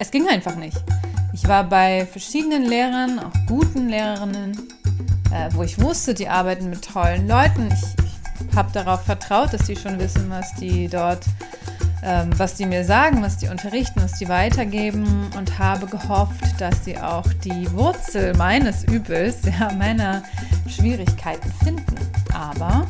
Es ging einfach nicht. Ich war bei verschiedenen Lehrern, auch guten Lehrerinnen, äh, wo ich wusste, die arbeiten mit tollen Leuten. Ich, ich habe darauf vertraut, dass die schon wissen, was die dort, ähm, was die mir sagen, was die unterrichten, was die weitergeben und habe gehofft, dass sie auch die Wurzel meines Übels, ja, meiner Schwierigkeiten finden. Aber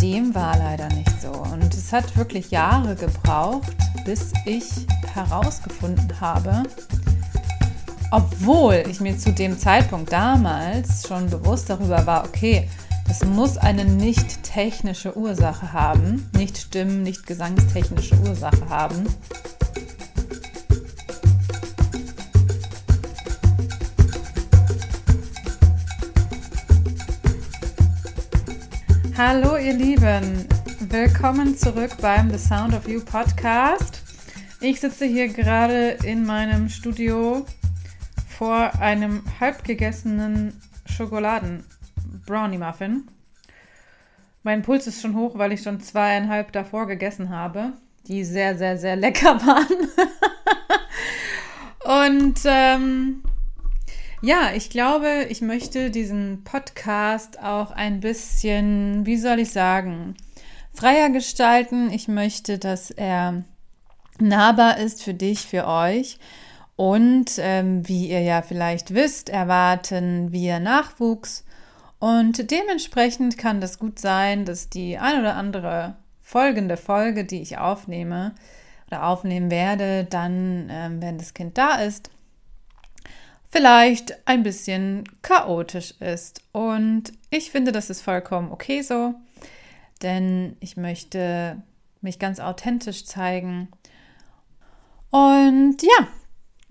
dem war leider nicht so. Und es hat wirklich Jahre gebraucht, bis ich herausgefunden habe, obwohl ich mir zu dem Zeitpunkt damals schon bewusst darüber war, okay, das muss eine nicht technische Ursache haben, nicht Stimmen, nicht gesangstechnische Ursache haben. Hallo ihr Lieben, willkommen zurück beim The Sound of You Podcast. Ich sitze hier gerade in meinem Studio vor einem halb gegessenen Schokoladen-Brownie-Muffin. Mein Puls ist schon hoch, weil ich schon zweieinhalb davor gegessen habe, die sehr, sehr, sehr lecker waren. Und ähm, ja, ich glaube, ich möchte diesen Podcast auch ein bisschen, wie soll ich sagen, freier gestalten. Ich möchte, dass er nahbar ist für dich, für euch. Und ähm, wie ihr ja vielleicht wisst, erwarten wir Nachwuchs. Und dementsprechend kann das gut sein, dass die ein oder andere folgende Folge, die ich aufnehme oder aufnehmen werde, dann, ähm, wenn das Kind da ist, vielleicht ein bisschen chaotisch ist. Und ich finde, das ist vollkommen okay so, denn ich möchte mich ganz authentisch zeigen. Und ja,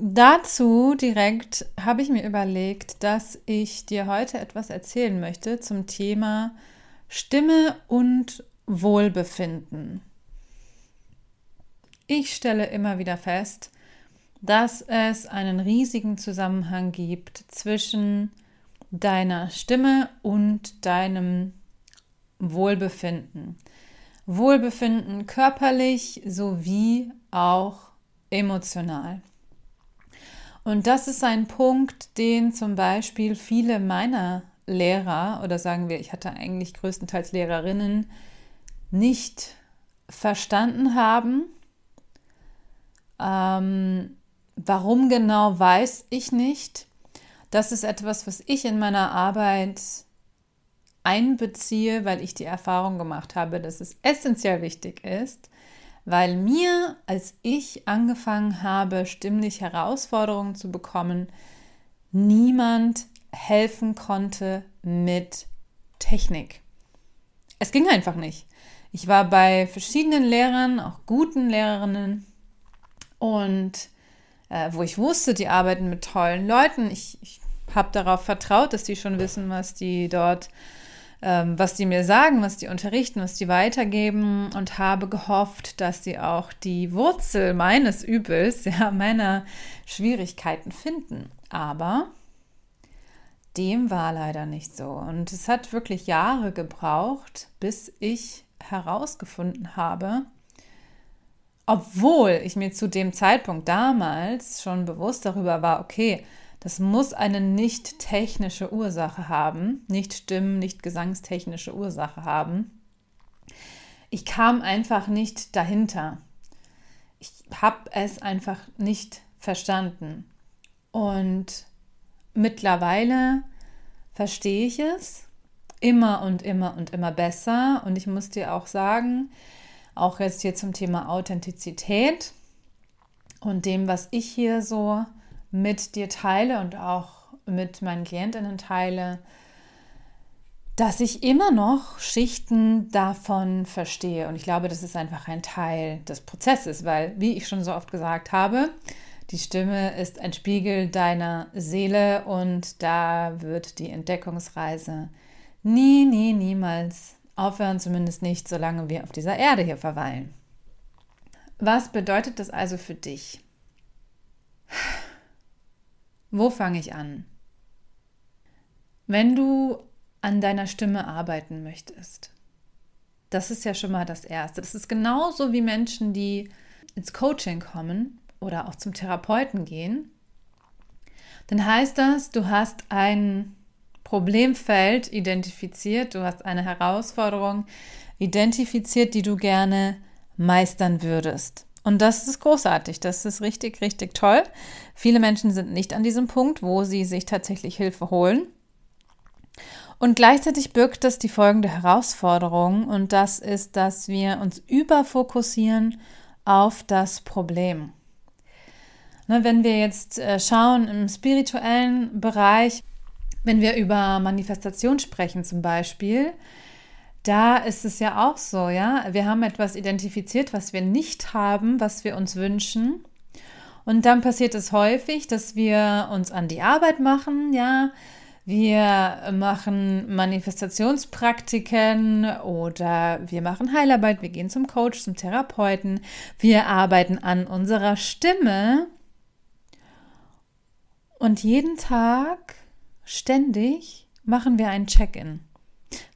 Dazu direkt habe ich mir überlegt, dass ich dir heute etwas erzählen möchte zum Thema Stimme und Wohlbefinden. Ich stelle immer wieder fest, dass es einen riesigen Zusammenhang gibt zwischen deiner Stimme und deinem Wohlbefinden. Wohlbefinden körperlich sowie auch emotional. Und das ist ein Punkt, den zum Beispiel viele meiner Lehrer oder sagen wir, ich hatte eigentlich größtenteils Lehrerinnen, nicht verstanden haben. Ähm, warum genau, weiß ich nicht. Das ist etwas, was ich in meiner Arbeit einbeziehe, weil ich die Erfahrung gemacht habe, dass es essentiell wichtig ist, weil mir, als ich angefangen habe, stimmlich Herausforderungen zu bekommen, niemand helfen konnte mit Technik. Es ging einfach nicht. Ich war bei verschiedenen Lehrern, auch guten Lehrerinnen, und äh, wo ich wusste, die arbeiten mit tollen Leuten. Ich, ich habe darauf vertraut, dass die schon wissen, was die dort ähm, was die mir sagen, was die unterrichten, was die weitergeben und habe gehofft, dass sie auch die Wurzel meines Übels, ja, meiner Schwierigkeiten finden. Aber dem war leider nicht so. Und es hat wirklich Jahre gebraucht, bis ich herausgefunden habe, obwohl ich mir zu dem Zeitpunkt damals schon bewusst darüber war, okay, das muss eine nicht technische Ursache haben, nicht Stimmen, nicht gesangstechnische Ursache haben. Ich kam einfach nicht dahinter. Ich habe es einfach nicht verstanden. Und mittlerweile verstehe ich es immer und immer und immer besser. Und ich muss dir auch sagen, auch jetzt hier zum Thema Authentizität und dem, was ich hier so mit dir teile und auch mit meinen Klientinnen teile, dass ich immer noch Schichten davon verstehe. Und ich glaube, das ist einfach ein Teil des Prozesses, weil, wie ich schon so oft gesagt habe, die Stimme ist ein Spiegel deiner Seele und da wird die Entdeckungsreise nie, nie, niemals aufhören, zumindest nicht, solange wir auf dieser Erde hier verweilen. Was bedeutet das also für dich? Wo fange ich an? Wenn du an deiner Stimme arbeiten möchtest, das ist ja schon mal das Erste. Das ist genauso wie Menschen, die ins Coaching kommen oder auch zum Therapeuten gehen, dann heißt das, du hast ein Problemfeld identifiziert, du hast eine Herausforderung identifiziert, die du gerne meistern würdest. Und das ist großartig, das ist richtig, richtig toll. Viele Menschen sind nicht an diesem Punkt, wo sie sich tatsächlich Hilfe holen. Und gleichzeitig birgt das die folgende Herausforderung und das ist, dass wir uns überfokussieren auf das Problem. Ne, wenn wir jetzt äh, schauen im spirituellen Bereich, wenn wir über Manifestation sprechen zum Beispiel, da ist es ja auch so, ja. Wir haben etwas identifiziert, was wir nicht haben, was wir uns wünschen. Und dann passiert es häufig, dass wir uns an die Arbeit machen, ja. Wir machen Manifestationspraktiken oder wir machen Heilarbeit, wir gehen zum Coach, zum Therapeuten, wir arbeiten an unserer Stimme. Und jeden Tag, ständig, machen wir ein Check-in.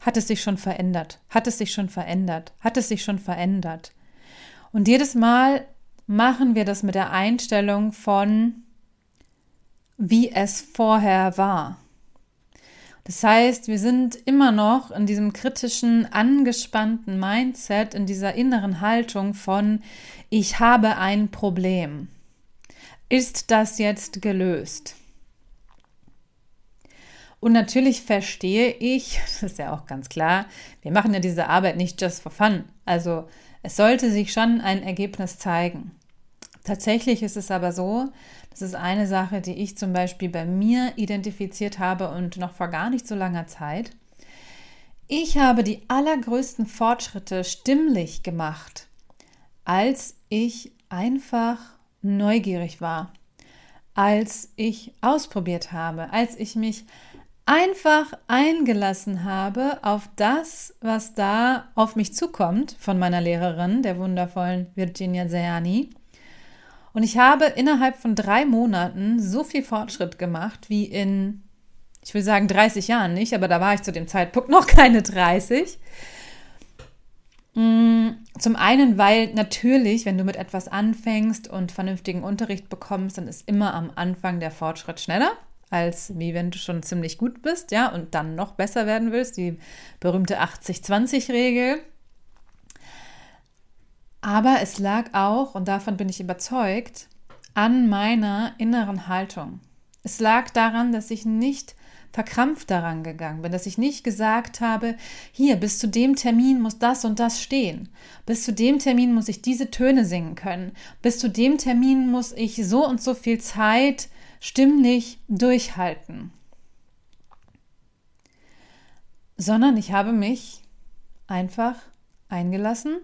Hat es sich schon verändert? Hat es sich schon verändert? Hat es sich schon verändert? Und jedes Mal machen wir das mit der Einstellung von, wie es vorher war. Das heißt, wir sind immer noch in diesem kritischen, angespannten Mindset, in dieser inneren Haltung von, ich habe ein Problem. Ist das jetzt gelöst? Und natürlich verstehe ich, das ist ja auch ganz klar, wir machen ja diese Arbeit nicht just for fun. Also es sollte sich schon ein Ergebnis zeigen. Tatsächlich ist es aber so, das ist eine Sache, die ich zum Beispiel bei mir identifiziert habe und noch vor gar nicht so langer Zeit. Ich habe die allergrößten Fortschritte stimmlich gemacht, als ich einfach neugierig war, als ich ausprobiert habe, als ich mich einfach eingelassen habe auf das, was da auf mich zukommt von meiner Lehrerin, der wundervollen Virginia Zayani. Und ich habe innerhalb von drei Monaten so viel Fortschritt gemacht wie in, ich will sagen 30 Jahren nicht, aber da war ich zu dem Zeitpunkt noch keine 30. Mm, zum einen, weil natürlich, wenn du mit etwas anfängst und vernünftigen Unterricht bekommst, dann ist immer am Anfang der Fortschritt schneller als wie wenn du schon ziemlich gut bist, ja, und dann noch besser werden willst, die berühmte 80-20-Regel. Aber es lag auch, und davon bin ich überzeugt, an meiner inneren Haltung. Es lag daran, dass ich nicht verkrampft daran gegangen bin, dass ich nicht gesagt habe, hier, bis zu dem Termin muss das und das stehen, bis zu dem Termin muss ich diese Töne singen können, bis zu dem Termin muss ich so und so viel Zeit stimmlich durchhalten, sondern ich habe mich einfach eingelassen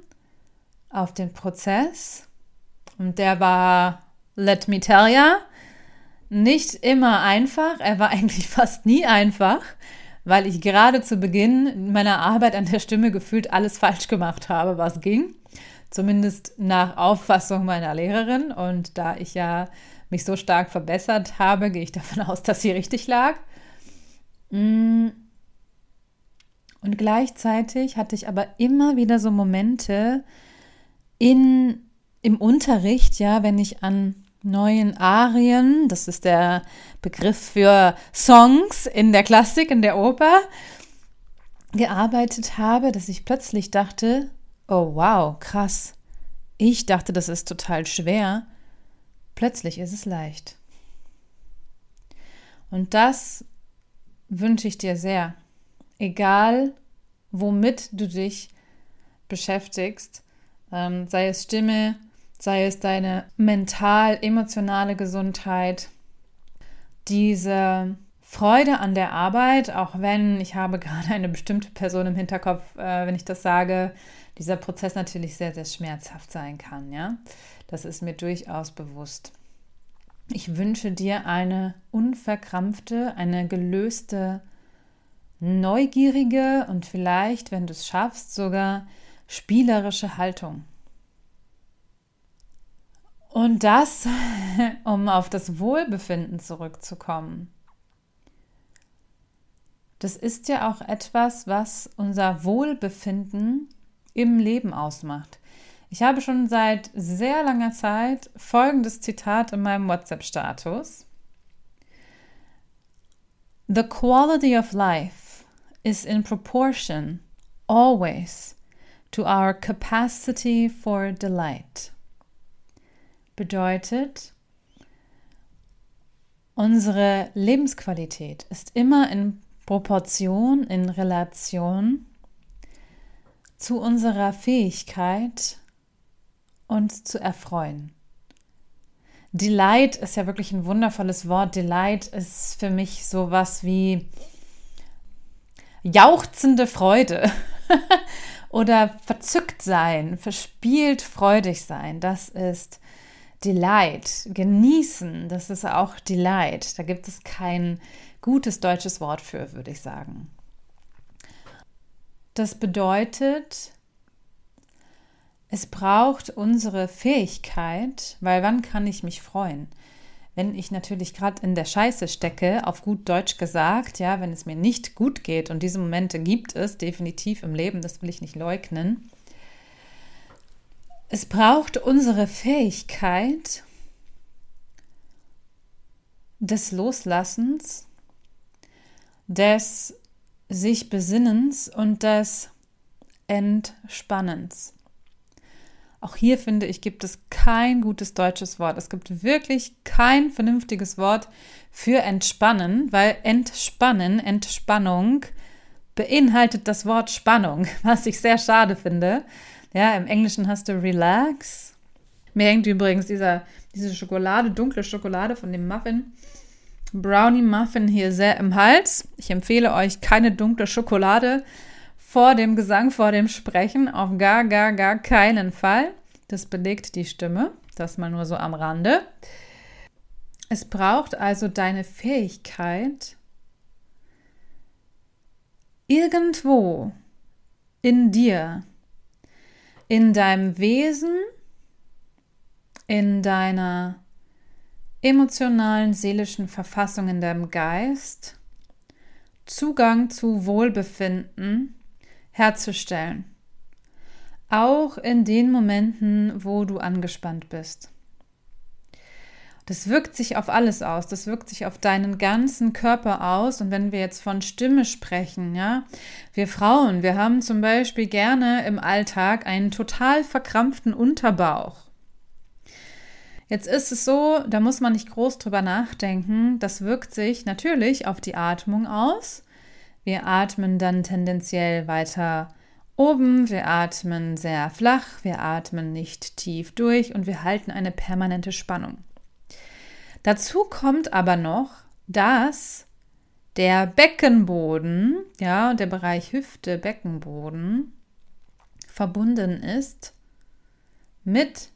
auf den Prozess und der war, let me tell ya, nicht immer einfach. Er war eigentlich fast nie einfach, weil ich gerade zu Beginn meiner Arbeit an der Stimme gefühlt alles falsch gemacht habe, was ging. Zumindest nach Auffassung meiner Lehrerin. Und da ich ja mich so stark verbessert habe, gehe ich davon aus, dass sie richtig lag. Mm. Und gleichzeitig hatte ich aber immer wieder so Momente in, im Unterricht, ja, wenn ich an neuen Arien, das ist der Begriff für Songs in der Klassik, in der Oper, gearbeitet habe, dass ich plötzlich dachte, oh wow, krass. Ich dachte, das ist total schwer. Plötzlich ist es leicht. Und das wünsche ich dir sehr. Egal, womit du dich beschäftigst, ähm, sei es Stimme, sei es deine mental-emotionale Gesundheit, diese Freude an der Arbeit, auch wenn ich habe gerade eine bestimmte Person im Hinterkopf, äh, wenn ich das sage, dieser Prozess natürlich sehr, sehr schmerzhaft sein kann, ja. Das ist mir durchaus bewusst. Ich wünsche dir eine unverkrampfte, eine gelöste, neugierige und vielleicht, wenn du es schaffst, sogar spielerische Haltung. Und das, um auf das Wohlbefinden zurückzukommen. Das ist ja auch etwas, was unser Wohlbefinden im Leben ausmacht. Ich habe schon seit sehr langer Zeit folgendes Zitat in meinem WhatsApp-Status. The quality of life is in proportion, always, to our capacity for delight. Bedeutet, unsere Lebensqualität ist immer in Proportion, in Relation zu unserer Fähigkeit, uns zu erfreuen. Delight ist ja wirklich ein wundervolles Wort. Delight ist für mich sowas wie jauchzende Freude oder verzückt sein, verspielt freudig sein. Das ist Delight. Genießen, das ist auch Delight. Da gibt es kein gutes deutsches Wort für, würde ich sagen. Das bedeutet, es braucht unsere Fähigkeit, weil wann kann ich mich freuen? Wenn ich natürlich gerade in der Scheiße stecke, auf gut Deutsch gesagt, ja, wenn es mir nicht gut geht und diese Momente gibt es definitiv im Leben, das will ich nicht leugnen. Es braucht unsere Fähigkeit des Loslassens, des sich Besinnens und des Entspannens. Auch hier finde ich, gibt es kein gutes deutsches Wort. Es gibt wirklich kein vernünftiges Wort für entspannen, weil entspannen, Entspannung beinhaltet das Wort Spannung, was ich sehr schade finde. Ja, im Englischen hast du relax. Mir hängt übrigens dieser, diese Schokolade, dunkle Schokolade von dem Muffin, Brownie Muffin hier sehr im Hals. Ich empfehle euch keine dunkle Schokolade vor dem Gesang, vor dem Sprechen auf gar, gar, gar keinen Fall. Das belegt die Stimme. Das mal nur so am Rande. Es braucht also deine Fähigkeit, irgendwo in dir, in deinem Wesen, in deiner emotionalen, seelischen Verfassung, in deinem Geist, Zugang zu Wohlbefinden herzustellen. Auch in den Momenten, wo du angespannt bist. Das wirkt sich auf alles aus. Das wirkt sich auf deinen ganzen Körper aus. Und wenn wir jetzt von Stimme sprechen, ja, wir Frauen, wir haben zum Beispiel gerne im Alltag einen total verkrampften Unterbauch. Jetzt ist es so, da muss man nicht groß drüber nachdenken. Das wirkt sich natürlich auf die Atmung aus. Wir atmen dann tendenziell weiter oben, wir atmen sehr flach, wir atmen nicht tief durch und wir halten eine permanente Spannung. Dazu kommt aber noch, dass der Beckenboden, ja, der Bereich Hüfte, Beckenboden verbunden ist mit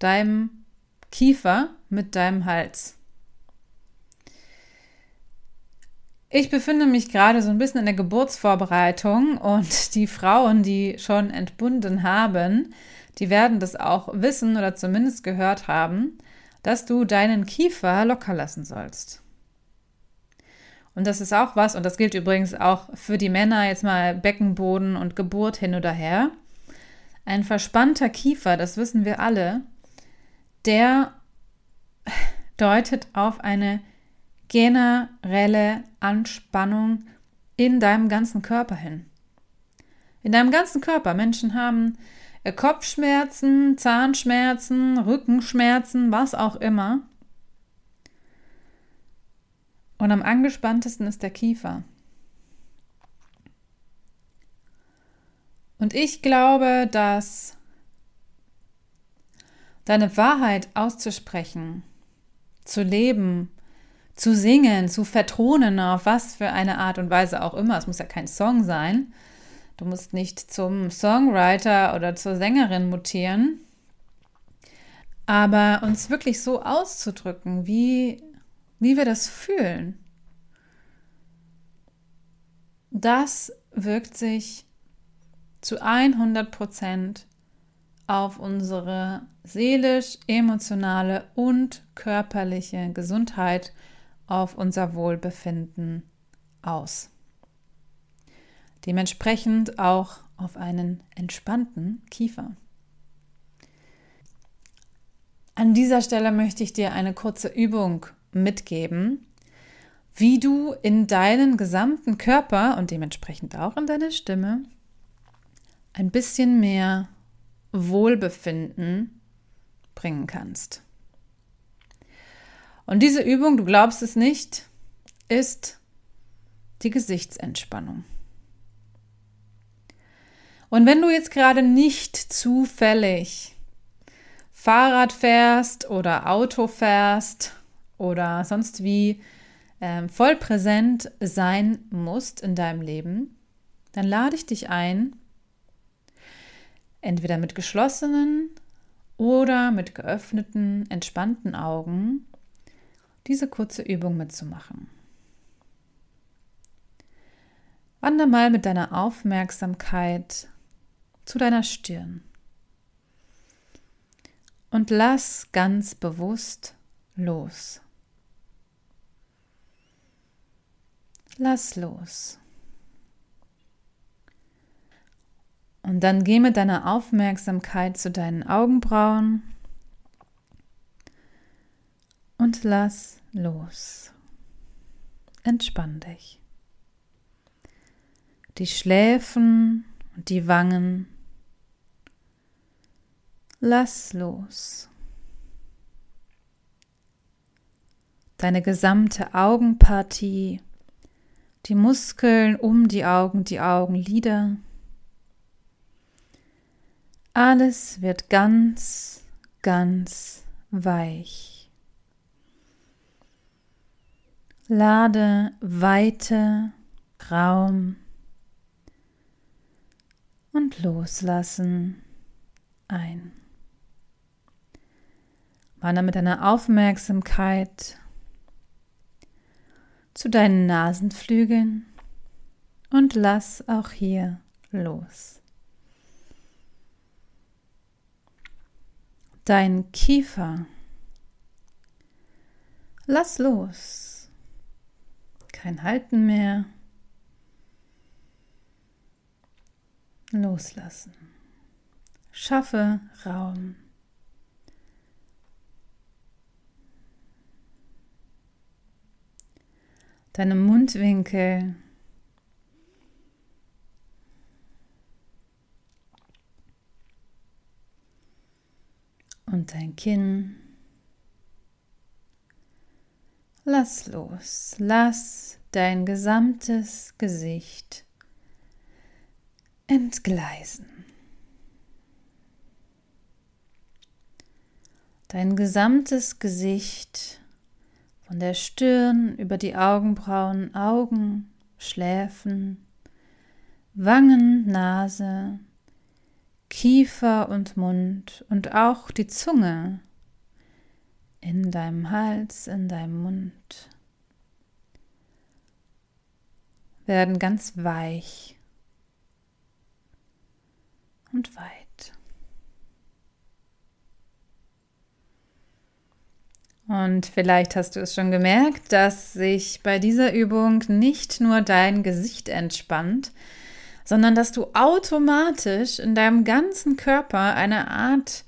deinem Kiefer, mit deinem Hals. Ich befinde mich gerade so ein bisschen in der Geburtsvorbereitung und die Frauen, die schon entbunden haben, die werden das auch wissen oder zumindest gehört haben, dass du deinen Kiefer locker lassen sollst. Und das ist auch was, und das gilt übrigens auch für die Männer, jetzt mal Beckenboden und Geburt hin oder her. Ein verspannter Kiefer, das wissen wir alle, der deutet auf eine generelle Anspannung in deinem ganzen Körper hin. In deinem ganzen Körper. Menschen haben äh, Kopfschmerzen, Zahnschmerzen, Rückenschmerzen, was auch immer. Und am angespanntesten ist der Kiefer. Und ich glaube, dass deine Wahrheit auszusprechen, zu leben, zu singen, zu vertonen, auf was für eine Art und Weise auch immer. Es muss ja kein Song sein. Du musst nicht zum Songwriter oder zur Sängerin mutieren. Aber uns wirklich so auszudrücken, wie, wie wir das fühlen, das wirkt sich zu 100 Prozent auf unsere seelisch, emotionale und körperliche Gesundheit auf unser Wohlbefinden aus. Dementsprechend auch auf einen entspannten Kiefer. An dieser Stelle möchte ich dir eine kurze Übung mitgeben, wie du in deinen gesamten Körper und dementsprechend auch in deine Stimme ein bisschen mehr Wohlbefinden bringen kannst. Und diese Übung, du glaubst es nicht, ist die Gesichtsentspannung. Und wenn du jetzt gerade nicht zufällig Fahrrad fährst oder Auto fährst oder sonst wie äh, voll präsent sein musst in deinem Leben, dann lade ich dich ein, entweder mit geschlossenen oder mit geöffneten, entspannten Augen diese kurze Übung mitzumachen. Wander mal mit deiner Aufmerksamkeit zu deiner Stirn und lass ganz bewusst los. Lass los. Und dann geh mit deiner Aufmerksamkeit zu deinen Augenbrauen und lass los. Entspann dich. Die Schläfen und die Wangen. Lass los. Deine gesamte Augenpartie, die Muskeln um die Augen, die Augenlider. Alles wird ganz, ganz weich. Lade Weite, Raum und Loslassen ein. Wandere mit deiner Aufmerksamkeit zu deinen Nasenflügeln und lass auch hier los. Dein Kiefer. Lass los. Kein Halten mehr. Loslassen. Schaffe Raum. Deine Mundwinkel und dein Kinn. Lass los, lass dein gesamtes Gesicht entgleisen. Dein gesamtes Gesicht von der Stirn über die Augenbrauen, Augen, Schläfen, Wangen, Nase, Kiefer und Mund und auch die Zunge in deinem Hals, in deinem Mund werden ganz weich und weit. Und vielleicht hast du es schon gemerkt, dass sich bei dieser Übung nicht nur dein Gesicht entspannt, sondern dass du automatisch in deinem ganzen Körper eine Art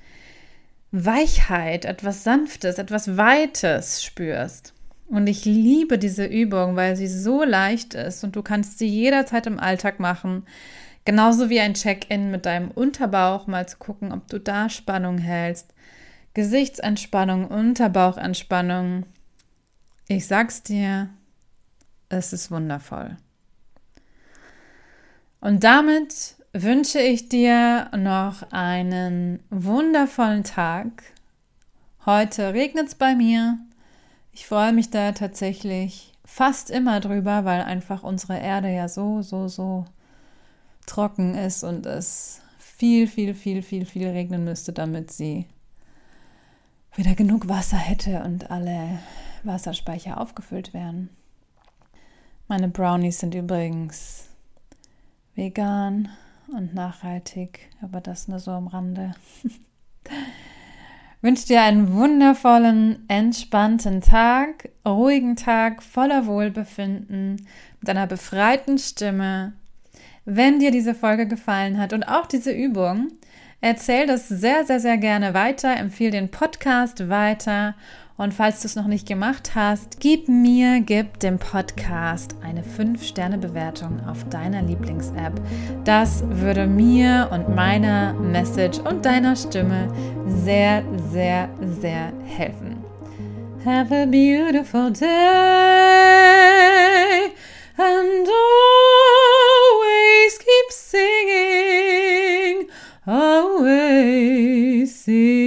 Weichheit, etwas Sanftes, etwas Weites spürst. Und ich liebe diese Übung, weil sie so leicht ist und du kannst sie jederzeit im Alltag machen. Genauso wie ein Check-in mit deinem Unterbauch, mal zu gucken, ob du da Spannung hältst. Gesichtsentspannung, Unterbauchentspannung. Ich sag's dir, es ist wundervoll. Und damit wünsche ich dir noch einen wundervollen Tag. Heute regnet es bei mir. Ich freue mich da tatsächlich fast immer drüber, weil einfach unsere Erde ja so, so, so trocken ist und es viel, viel, viel, viel, viel regnen müsste, damit sie wieder genug Wasser hätte und alle Wasserspeicher aufgefüllt wären. Meine Brownies sind übrigens vegan und nachhaltig, aber das nur so am Rande. wünsche dir einen wundervollen, entspannten Tag, ruhigen Tag voller Wohlbefinden, mit einer befreiten Stimme. Wenn dir diese Folge gefallen hat und auch diese Übung, Erzähl das sehr, sehr, sehr gerne weiter. Empfehle den Podcast weiter. Und falls du es noch nicht gemacht hast, gib mir, gib dem Podcast eine 5-Sterne-Bewertung auf deiner Lieblings-App. Das würde mir und meiner Message und deiner Stimme sehr, sehr, sehr helfen. Have a beautiful day and always keep singing, always sing.